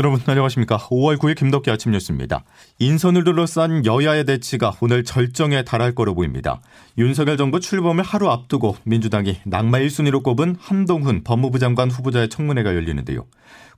여러분 안녕하십니까. 5월 9일 김덕기 아침 뉴스입니다. 인선을 둘러싼 여야의 대치가 오늘 절정에 달할 거로 보입니다. 윤석열 정부 출범을 하루 앞두고 민주당이 낙마 1순위로 꼽은 한동훈 법무부 장관 후보자의 청문회가 열리는데요.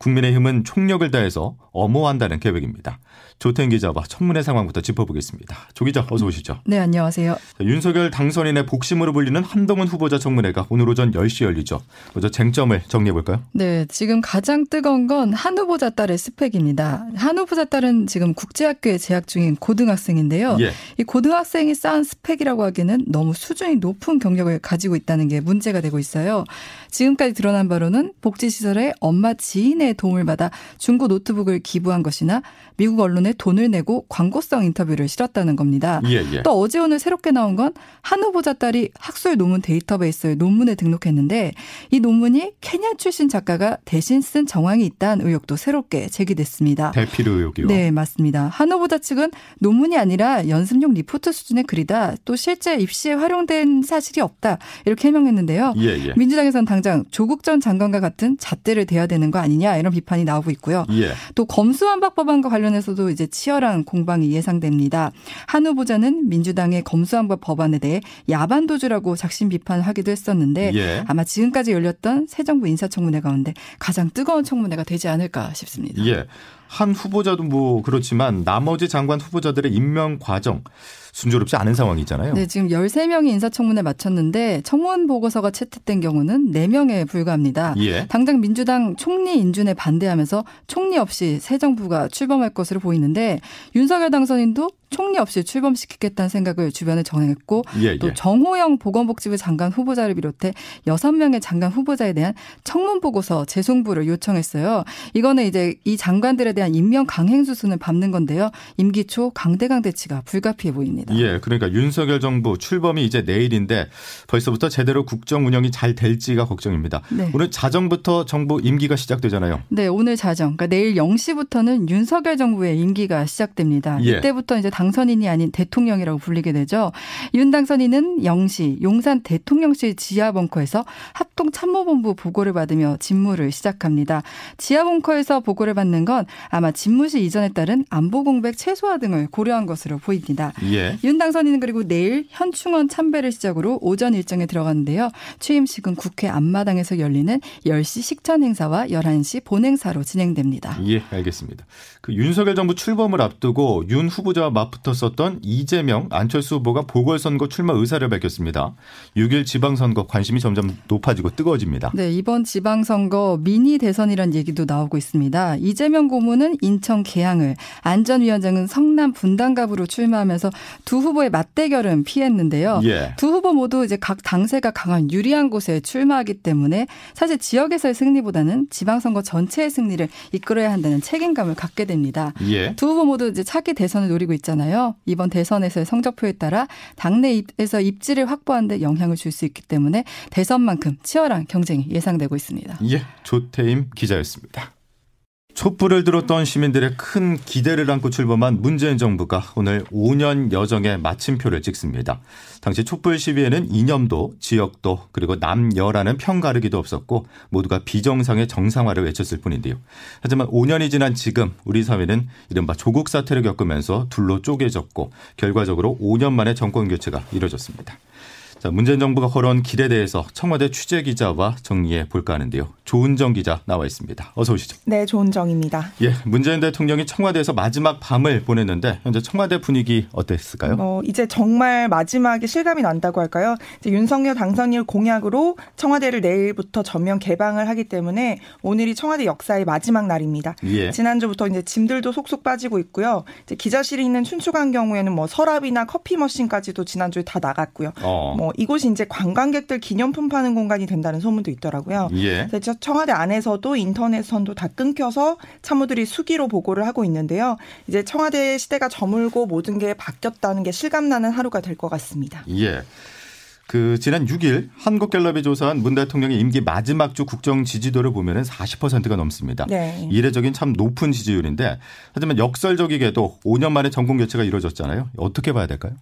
국민의힘은 총력을 다해서 엄호한다는 계획입니다. 조태인 기자와 청문회 상황부터 짚어보겠습니다. 조 기자 어서 오시죠. 네, 안녕하세요. 윤석열 당선인의 복심으로 불리는 한동훈 후보자 청문회가 오늘 오전 10시 열리죠. 먼저 쟁점을 정리해 볼까요? 네, 지금 가장 뜨거운 건 한 후보자 딸의 스펙입니다. 한 후보자 딸은 지금 국제학교에 재학 중인 고등학생인데요. 예. 이 고등학생이 쌓은 스펙이라고 하기에는 너무 수준이 높은 경력을 가지고 있다는 게 문제가 되고 있어요. 지금까지 드러난 바로는 복지시설에 엄마 지인의 도움을 받아 중고 노트북을 기부한 것이나 미국 언론에 돈을 내고 광고성 인터뷰를 실었다는 겁니다. 예, 예. 또 어제 오늘 새롭게 나온 건 한 후보자 딸이 학술 논문 데이터베이스에 논문을 등록했는데 이 논문이 케냐 출신 작가가 대신 쓴 정황이 있다는 의혹도 새롭게 제기됐습니다. 대필 의혹이요? 네, 맞습니다. 한 후보자 측은 논문이 아니라 연습용 리포트 수준의 글이다. 또 실제 입시에 활용된 사실이 없다. 이렇게 해명했는데요. 예, 예. 민주당에서는 당장 조국 전 장관과 같은 잣대를 대야 되는 거 아니냐 이런 비판이 나오고 있고요. 예. 또 검수완박 법안과 관련해서도 이제 치열한 공방이 예상됩니다. 한 후보자는 민주당의 검수완박 법안에 대해 야반도주라고 작심 비판하기도 했었는데 예. 아마 지금까지 열렸던 새 정부 인사청문회 가운데 가장 뜨거운 청문회가 되지 않을까 싶습니다. 예. 한 후보자도 뭐 그렇지만 나머지 장관 후보자들의 임명 과정 순조롭지 않은 상황이잖아요. 네, 지금 13명이 인사청문회 마쳤는데 청문 보고서가 채택된 경우는 4명에 불과합니다. 예. 당장 민주당 총리 인준에 반대하면서 총리 없이 새 정부가 출범할 것으로 보이는데 윤석열 당선인도 총리 없이 출범시키겠다는 생각을 주변에 정했고 예, 또 예. 정호영 보건복지부 장관 후보자를 비롯해 6명의 장관 후보자에 대한 청문 보고서 재송부를 요청했어요. 이거는 이제 이 장관들에 대한 임명 강행 수순을 밟는 건데요. 임기 초 강대강 대치가 불가피해 보입니다. 예, 그러니까 윤석열 정부 출범이 이제 내일인데 벌써부터 제대로 국정 운영이 잘 될지가 걱정입니다. 네. 오늘 자정부터 정부 임기가 시작되잖아요. 네, 오늘 자정. 그러니까 내일 0시부터는 윤석열 정부의 임기가 시작됩니다. 예. 이때부터 이제 당선인이 아닌 대통령이라고 불리게 되죠. 윤 당선인은 영시 용산 대통령실 지하 벙커에서 합동 참모본부 보고를 받으며 직무를 시작합니다. 지하 벙커에서 보고를 받는 건 아마 집무실 이전에 따른 안보 공백 최소화 등을 고려한 것으로 보입니다. 예. 윤 당선인은 그리고 내일 현충원 참배를 시작으로 오전 일정에 들어갔는데요. 취임식은 국회 앞마당에서 열리는 10시 식전 행사와 11시 본행사로 진행됩니다. 예, 알겠습니다. 그 윤석열 정부 출범을 앞두고 윤 후보자와 맞 붙었었던 이재명, 안철수 후보가 보궐선거 출마 의사를 밝혔습니다. 6일 지방선거 관심이 점점 높아지고 뜨거워집니다. 네, 이번 지방선거 미니 대선이란 얘기도 나오고 있습니다. 이재명 고문은 인천 계양을, 안전위원장은 성남 분당갑으로 출마하면서 두 후보의 맞대결은 피했는데요. 예. 두 후보 모두 이제 각 당세가 강한 유리한 곳에 출마하기 때문에 사실 지역에서의 승리보다는 지방선거 전체의 승리를 이끌어야 한다는 책임감을 갖게 됩니다. 예. 두 후보 모두 이제 차기 대선을 노리고 있잖아요. 있잖아요. 이번 대선에서의 성적표에 따라 당내에서 입지를 확보하는 데 영향을 줄 수 있기 때문에 대선만큼 치열한 경쟁이 예상되고 있습니다. 예, 조태임 기자였습니다. 촛불을 들었던 시민들의 큰 기대를 안고 출범한 문재인 정부가 오늘 5년 여정의 마침표를 찍습니다. 당시 촛불 시위에는 이념도, 지역도, 그리고 남여라는 편가르기도 없었고 모두가 비정상의 정상화를 외쳤을 뿐인데요. 하지만 5년이 지난 지금 우리 사회는 이른바 조국 사태를 겪으면서 둘로 쪼개졌고 결과적으로 5년 만에 정권 교체가 이뤄졌습니다. 자, 문재인 정부가 걸어온 길에 대해서 청와대 취재 기자와 정리해 볼까 하는데요. 조은정 기자 나와 있습니다. 어서 오시죠. 네, 조은정입니다. 예, 문재인 대통령이 청와대에서 마지막 밤을 보냈는데 현재 청와대 분위기 어땠을까요? 어, 이제 정말 마지막에 실감이 난다고 할까요? 이제 윤석열 당선인 공약으로 청와대를 내일부터 전면 개방을 하기 때문에 오늘이 청와대 역사의 마지막 날입니다. 예. 지난주부터 이제 짐들도 속속 빠지고 있고요. 기자실이 있는 춘추관 경우에는 뭐 서랍이나 커피 머신까지도 지난주에 다 나갔고요. 어. 뭐 이곳이 이제 관광객들 기념품 파는 공간이 된다는 소문도 있더라고요. 예. 그래서 청와대 안에서도 인터넷 선도 다 끊겨서 참모들이 수기로 보고를 하고 있는데요. 이제 청와대 시대가 저물고 모든 게 바뀌었다는 게 실감나는 하루가 될 것 같습니다. 예. 그 지난 6일 한국갤럽이 조사한 문 대통령의 임기 마지막 주 국정 지지도를 보면은 40%가 넘습니다. 네. 이례적인 참 높은 지지율인데 하지만 역설적이게도 5년 만에 정권 교체가 이루어졌잖아요. 어떻게 봐야 될까요?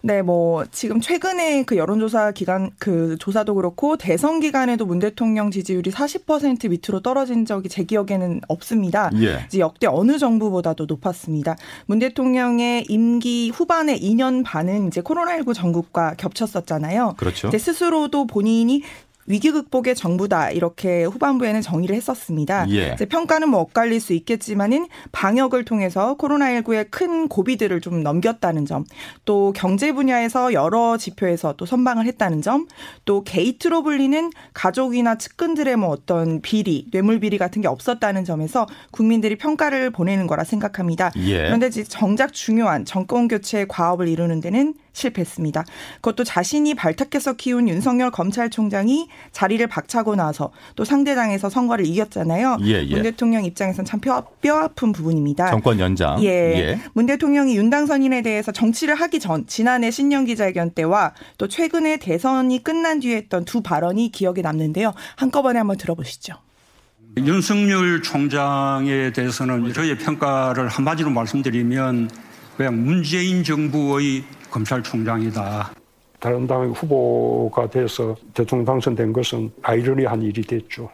네, 뭐 지금 최근에 그 여론조사 기간 그 조사도 그렇고 대선 기간에도 문 대통령 지지율이 40% 밑으로 떨어진 적이 제 기억에는 없습니다. 예. 이제 역대 어느 정부보다도 높았습니다. 문 대통령의 임기 후반에 2년 반은 이제 코로나19 전국과 겹쳤었잖아요. 그렇죠. 이제 스스로도 본인이 위기 극복의 정부다 이렇게 후반부에는 정의를 했었습니다. 예. 이제 평가는 뭐 엇갈릴 수 있겠지만은 방역을 통해서 코로나19의 큰 고비들을 좀 넘겼다는 점, 또 경제 분야에서 여러 지표에서 또 선방을 했다는 점, 또 게이트로 불리는 가족이나 측근들의 뭐 어떤 비리, 뇌물 비리 같은 게 없었다는 점에서 국민들이 평가를 보내는 거라 생각합니다. 예. 그런데 정작 중요한 정권 교체의 과업을 이루는 데는 실패했습니다. 그것도 자신이 발탁해서 키운 윤석열 검찰총장이 자리를 박차고 나서 또 상대당에서 선거를 이겼잖아요. 예, 예. 문 대통령 입장에선 참 뼈, 뼈 아픈 부분입니다. 정권 연장. 예. 예. 문 대통령이 윤당선인에 대해서 정치를 하기 전 지난해 신년 기자회견 때와 또 최근에 대선이 끝난 뒤에 했던 두 발언이 기억에 남는데요. 한꺼번에 한번 들어보시죠. 윤석열 총장에 대해서는 저희의 평가를 한마디로 말씀드리면 그냥 문재인 정부의 검찰총장이다. 다른 당 후보가 돼서 대통령 당선된 것은 아이러니한 일이 됐죠.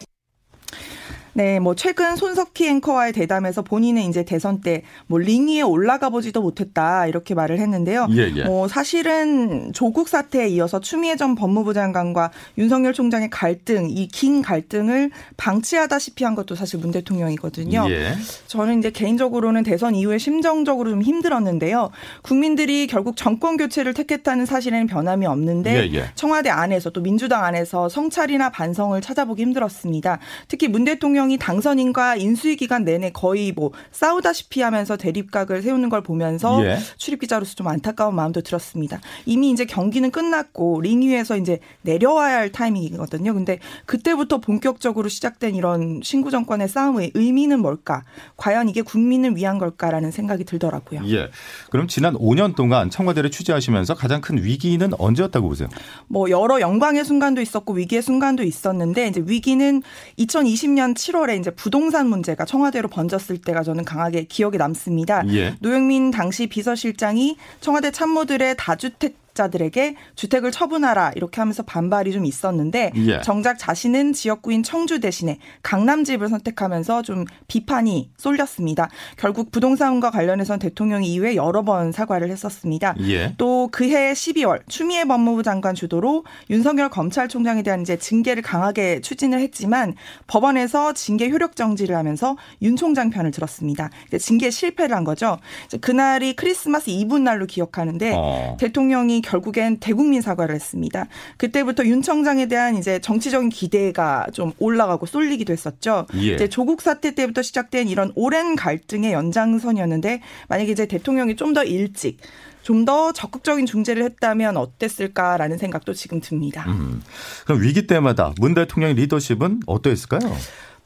네, 뭐 최근 손석희 앵커와의 대담에서 본인은 이제 대선 때 뭐 링 위에 올라가 보지도 못했다 이렇게 말을 했는데요. 예, 예. 뭐 사실은 조국 사태에 이어서 추미애 전 법무부 장관과 윤석열 총장의 갈등, 이 긴 갈등을 방치하다시피 한 것도 사실 문 대통령이거든요. 예. 저는 이제 개인적으로는 대선 이후에 심정적으로 좀 힘들었는데요. 국민들이 결국 정권 교체를 택했다는 사실에는 변함이 없는데 예, 예. 청와대 안에서 또 민주당 안에서 성찰이나 반성을 찾아보기 힘들었습니다. 특히 문 대통령 대통령이 당선인과 인수위 기간 내내 거의 뭐 싸우다시피 하면서 대립각을 세우는 걸 보면서 예. 출입 기자로서 좀 안타까운 마음도 들었습니다. 이미 이제 경기는 끝났고 링 위에서 이제 내려와야 할 타이밍이거든요. 근데 그때부터 본격적으로 시작된 이런 신구 정권의 싸움의 의미는 뭘까? 과연 이게 국민을 위한 걸까라는 생각이 들더라고요. 예. 그럼 지난 5년 동안 청와대를 취재하시면서 가장 큰 위기는 언제였다고 보세요? 뭐 여러 영광의 순간도 있었고 위기의 순간도 있었는데 이제 위기는 2020년 7월 7월에 이제 부동산 문제가 청와대로 번졌을 때가 저는 강하게 기억에 남습니다. 예. 노영민 당시 비서실장이 청와대 참모들의 다주택 자들에게 주택을 처분하라 이렇게 하면서 반발이 좀 있었는데 예. 정작 자신은 지역구인 청주 대신에 강남 집을 선택하면서 좀 비판이 쏠렸습니다. 결국 부동산과 관련해서는 대통령이 이후에 여러 번 사과를 했었습니다. 예. 또 그해 12월 추미애 법무부 장관 주도로 윤석열 검찰총장에 대한 이제 징계를 강하게 추진을 했지만 법원에서 징계 효력 정지를 하면서 윤 총장 편을 들었습니다. 징계 실패를 한 거죠. 그날이 크리스마스 이브 날로 기억하는데 어. 대통령이 결국엔 대국민 사과를 했습니다. 그때부터 윤 청장에 대한 이제 정치적인 기대가 좀 올라가고 쏠리기도 했었죠. 예. 이제 조국 사태 때부터 시작된 이런 오랜 갈등의 연장선이었는데 만약에 이제 대통령이 좀 더 일찍 좀더 적극적인 중재를 했다면 어땠을까라는 생각도 지금 듭니다. 음. 그럼 위기 때마다 문 대통령의 리더십은 어떠했을까요?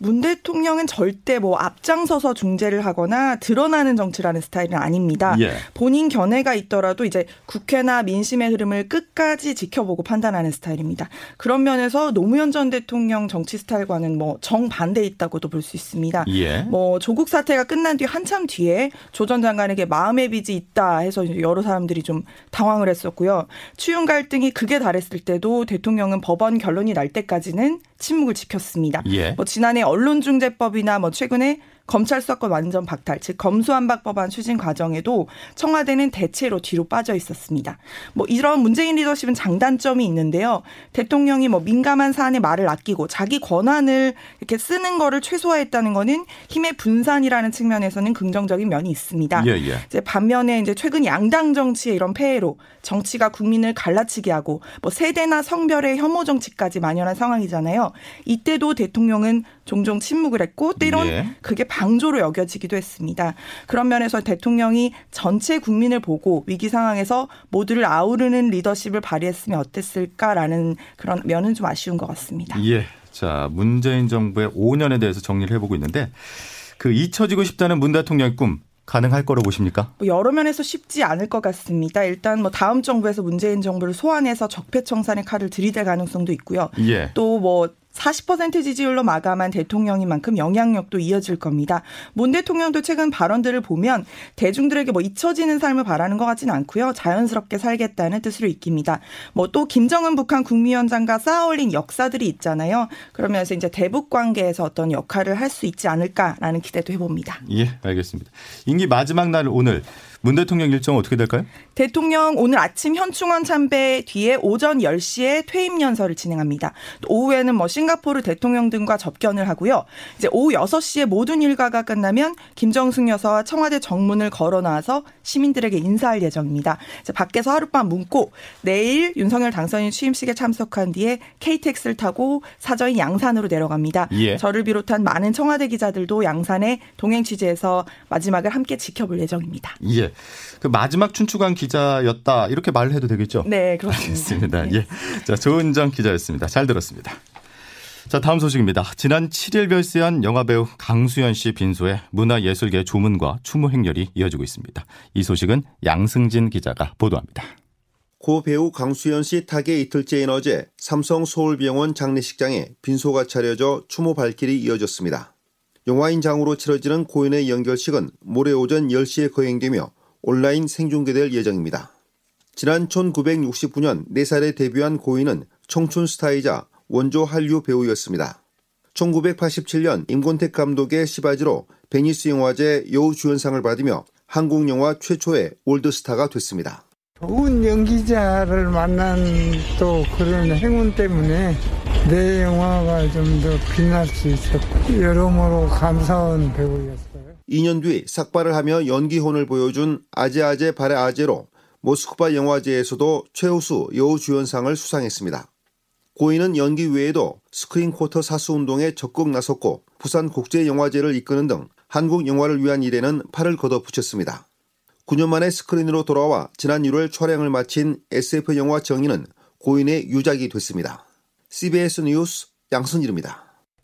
문 대통령은 절대 뭐 앞장서서 중재를 하거나 드러나는 정치라는 스타일은 아닙니다. 예. 본인 견해가 있더라도 이제 국회나 민심의 흐름을 끝까지 지켜보고 판단하는 스타일입니다. 그런 면에서 노무현 전 대통령 정치 스타일과는 뭐 정반대 있다고도 볼 수 있습니다. 예. 뭐 조국 사태가 끝난 뒤 한참 뒤에 조 전 장관에게 마음의 빚이 있다 해서 여러 사람들이 좀 당황을 했었고요. 추윤 갈등이 극에 달했을 때도 대통령은 법원 결론이 날 때까지는 침묵을 지켰습니다. 예. 뭐 지난해 언론중재법이나 뭐 최근에 검찰 수사권 완전 박탈, 즉 검수완박 법안 추진 과정에도 청와대는 대체로 뒤로 빠져 있었습니다. 뭐 이런 문재인 리더십은 장단점이 있는데요. 대통령이 뭐 민감한 사안에 말을 아끼고 자기 권한을 이렇게 쓰는 거를 최소화했다는 거는 힘의 분산이라는 측면에서는 긍정적인 면이 있습니다. 예, 예. 이제 반면에 이제 최근 양당 정치의 이런 폐해로 정치가 국민을 갈라치게 하고 뭐 세대나 성별의 혐오 정치까지 만연한 상황이잖아요. 이때도 대통령은 종종 침묵을 했고 때론 예. 그게 방조로 여겨지기도 했습니다. 그런 면에서 대통령이 전체 국민을 보고 위기 상황에서 모두를 아우르는 리더십을 발휘했으면 어땠을까라는 그런 면은 좀 아쉬운 것 같습니다. 예. 자, 문재인 정부의 5년에 대해서 정리를 해보고 있는데 그 잊혀지고 싶다는 문 대통령의 꿈 가능할 거로 보십니까? 뭐 여러 면에서 쉽지 않을 것 같습니다. 일단 뭐 다음 정부에서 문재인 정부를 소환해서 적폐청산의 칼을 들이댈 가능성도 있고요. 예. 또뭐 40% 지지율로 마감한 대통령인 만큼 영향력도 이어질 겁니다. 문 대통령도 최근 발언들을 보면 대중들에게 뭐 잊혀지는 삶을 바라는 것 같지는 않고요. 자연스럽게 살겠다는 뜻으로 익힙니다. 뭐 또 김정은 북한 국무위원장과 쌓아올린 역사들이 있잖아요. 그러면서 이제 대북 관계에서 어떤 역할을 할 수 있지 않을까라는 기대도 해봅니다. 예, 알겠습니다. 임기 마지막 날 오늘 문 대통령 일정 어떻게 될까요? 대통령 오늘 아침 현충원 참배 뒤에 오전 10시에 퇴임 연설을 진행합니다. 오후에는 뭐 싱가포르 대통령 등과 접견을 하고요. 이제 오후 6시에 모든 일과가 끝나면 김정숙 여사와 청와대 정문을 걸어 나와서 시민들에게 인사할 예정입니다. 이제 밖에서 하룻밤 묵고 내일 윤석열 당선인 취임식에 참석한 뒤에 KTX를 타고 사저인 양산으로 내려갑니다. 예. 저를 비롯한 많은 청와대 기자들도 양산에 동행 취재해서 마지막을 함께 지켜볼 예정입니다. 예. 그 마지막 춘추관 기자였다 이렇게 말을 해도 되겠죠? 네, 그렇습니다. 알겠습니다. 예. 자, 조은정 기자였습니다. 잘 들었습니다. 자, 다음 소식입니다. 지난 7일 별세한 영화배우 강수현 씨 빈소에 문화예술계 조문과 추모 행렬이 이어지고 있습니다. 이 소식은 양승진 기자가 보도합니다. 고 배우 강수현 씨 타계 이틀째인 어제 삼성 서울병원 장례식장에 빈소가 차려져 추모 발길이 이어졌습니다. 영화인 장으로 치러지는 고인의 연결식은 모레 오전 10시에 거행되며 온라인 생중계될 예정입니다. 지난 1969년 4살에 데뷔한 고인은 청춘 스타이자 원조 한류 배우였습니다. 1987년 임권택 감독의 씨받이로 베니스 영화제 여우주연상을 받으며 한국 영화 최초의 월드스타가 됐습니다. 좋은 연기자를 만난 또 그런 행운 때문에 내 영화가 좀 더 빛날 수 있었고 여러모로 감사한 배우였어요. 2년 뒤 삭발을 하며 연기혼을 보여준 아제아제 바라아제로 모스크바 영화제에서도 최우수 여우주연상을 수상했습니다. 고인은 연기 외에도 스크린 쿼터 사수 운동에 적극 나섰고 부산 국제영화제를 이끄는 등 한국 영화를 위한 일에는 팔을 걷어붙였습니다. 9년 만에 스크린으로 돌아와 지난 1월 촬영을 마친 SF 영화 정이는 고인의 유작이 됐습니다. CBS 뉴스 양순일입니다.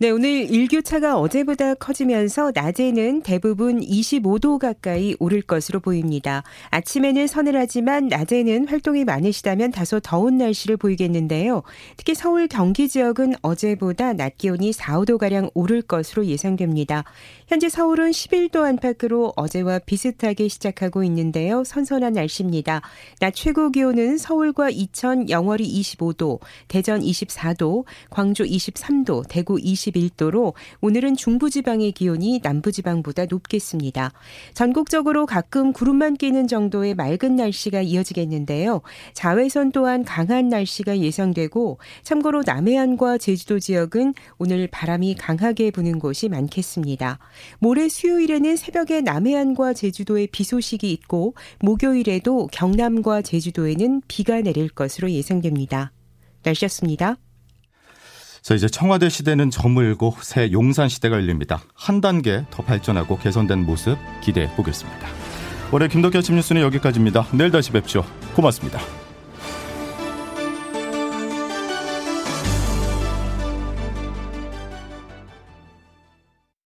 네, 오늘 일교차가 어제보다 커지면서 낮에는 대부분 25도 가까이 오를 것으로 보입니다. 아침에는 서늘하지만 낮에는 활동이 많으시다면 다소 더운 날씨를 보이겠는데요. 특히 서울 경기 지역은 어제보다 낮 기온이 4, 5도가량 오를 것으로 예상됩니다. 현재 서울은 11도 안팎으로 어제와 비슷하게 시작하고 있는데요. 선선한 날씨입니다. 낮 최고 기온은 서울과 이천, 영월이 25도, 대전 24도, 광주 23도, 대구 20 21도로 오늘은 중부지방의 기온이 남부지방보다 높겠습니다. 전국적으로 가끔 구름만 끼는 정도의 맑은 날씨가 이어지겠는데요. 자외선 또한 강한 날씨가 예상되고 참고로 남해안과 제주도 지역은 오늘 바람이 강하게 부는 곳이 많겠습니다. 모레 수요일에는 새벽에 남해안과 제주도에 비 소식이 있고 목요일에도 경남과 제주도에는 비가 내릴 것으로 예상됩니다. 날씨였습니다. 자, 이제 청와대 시대는 저물고 새 용산 시대가 열립니다. 한 단계 더 발전하고 개선된 모습 기대해 보겠습니다. 올해 김덕현 아침 뉴스는 여기까지입니다. 내일 다시 뵙죠. 고맙습니다.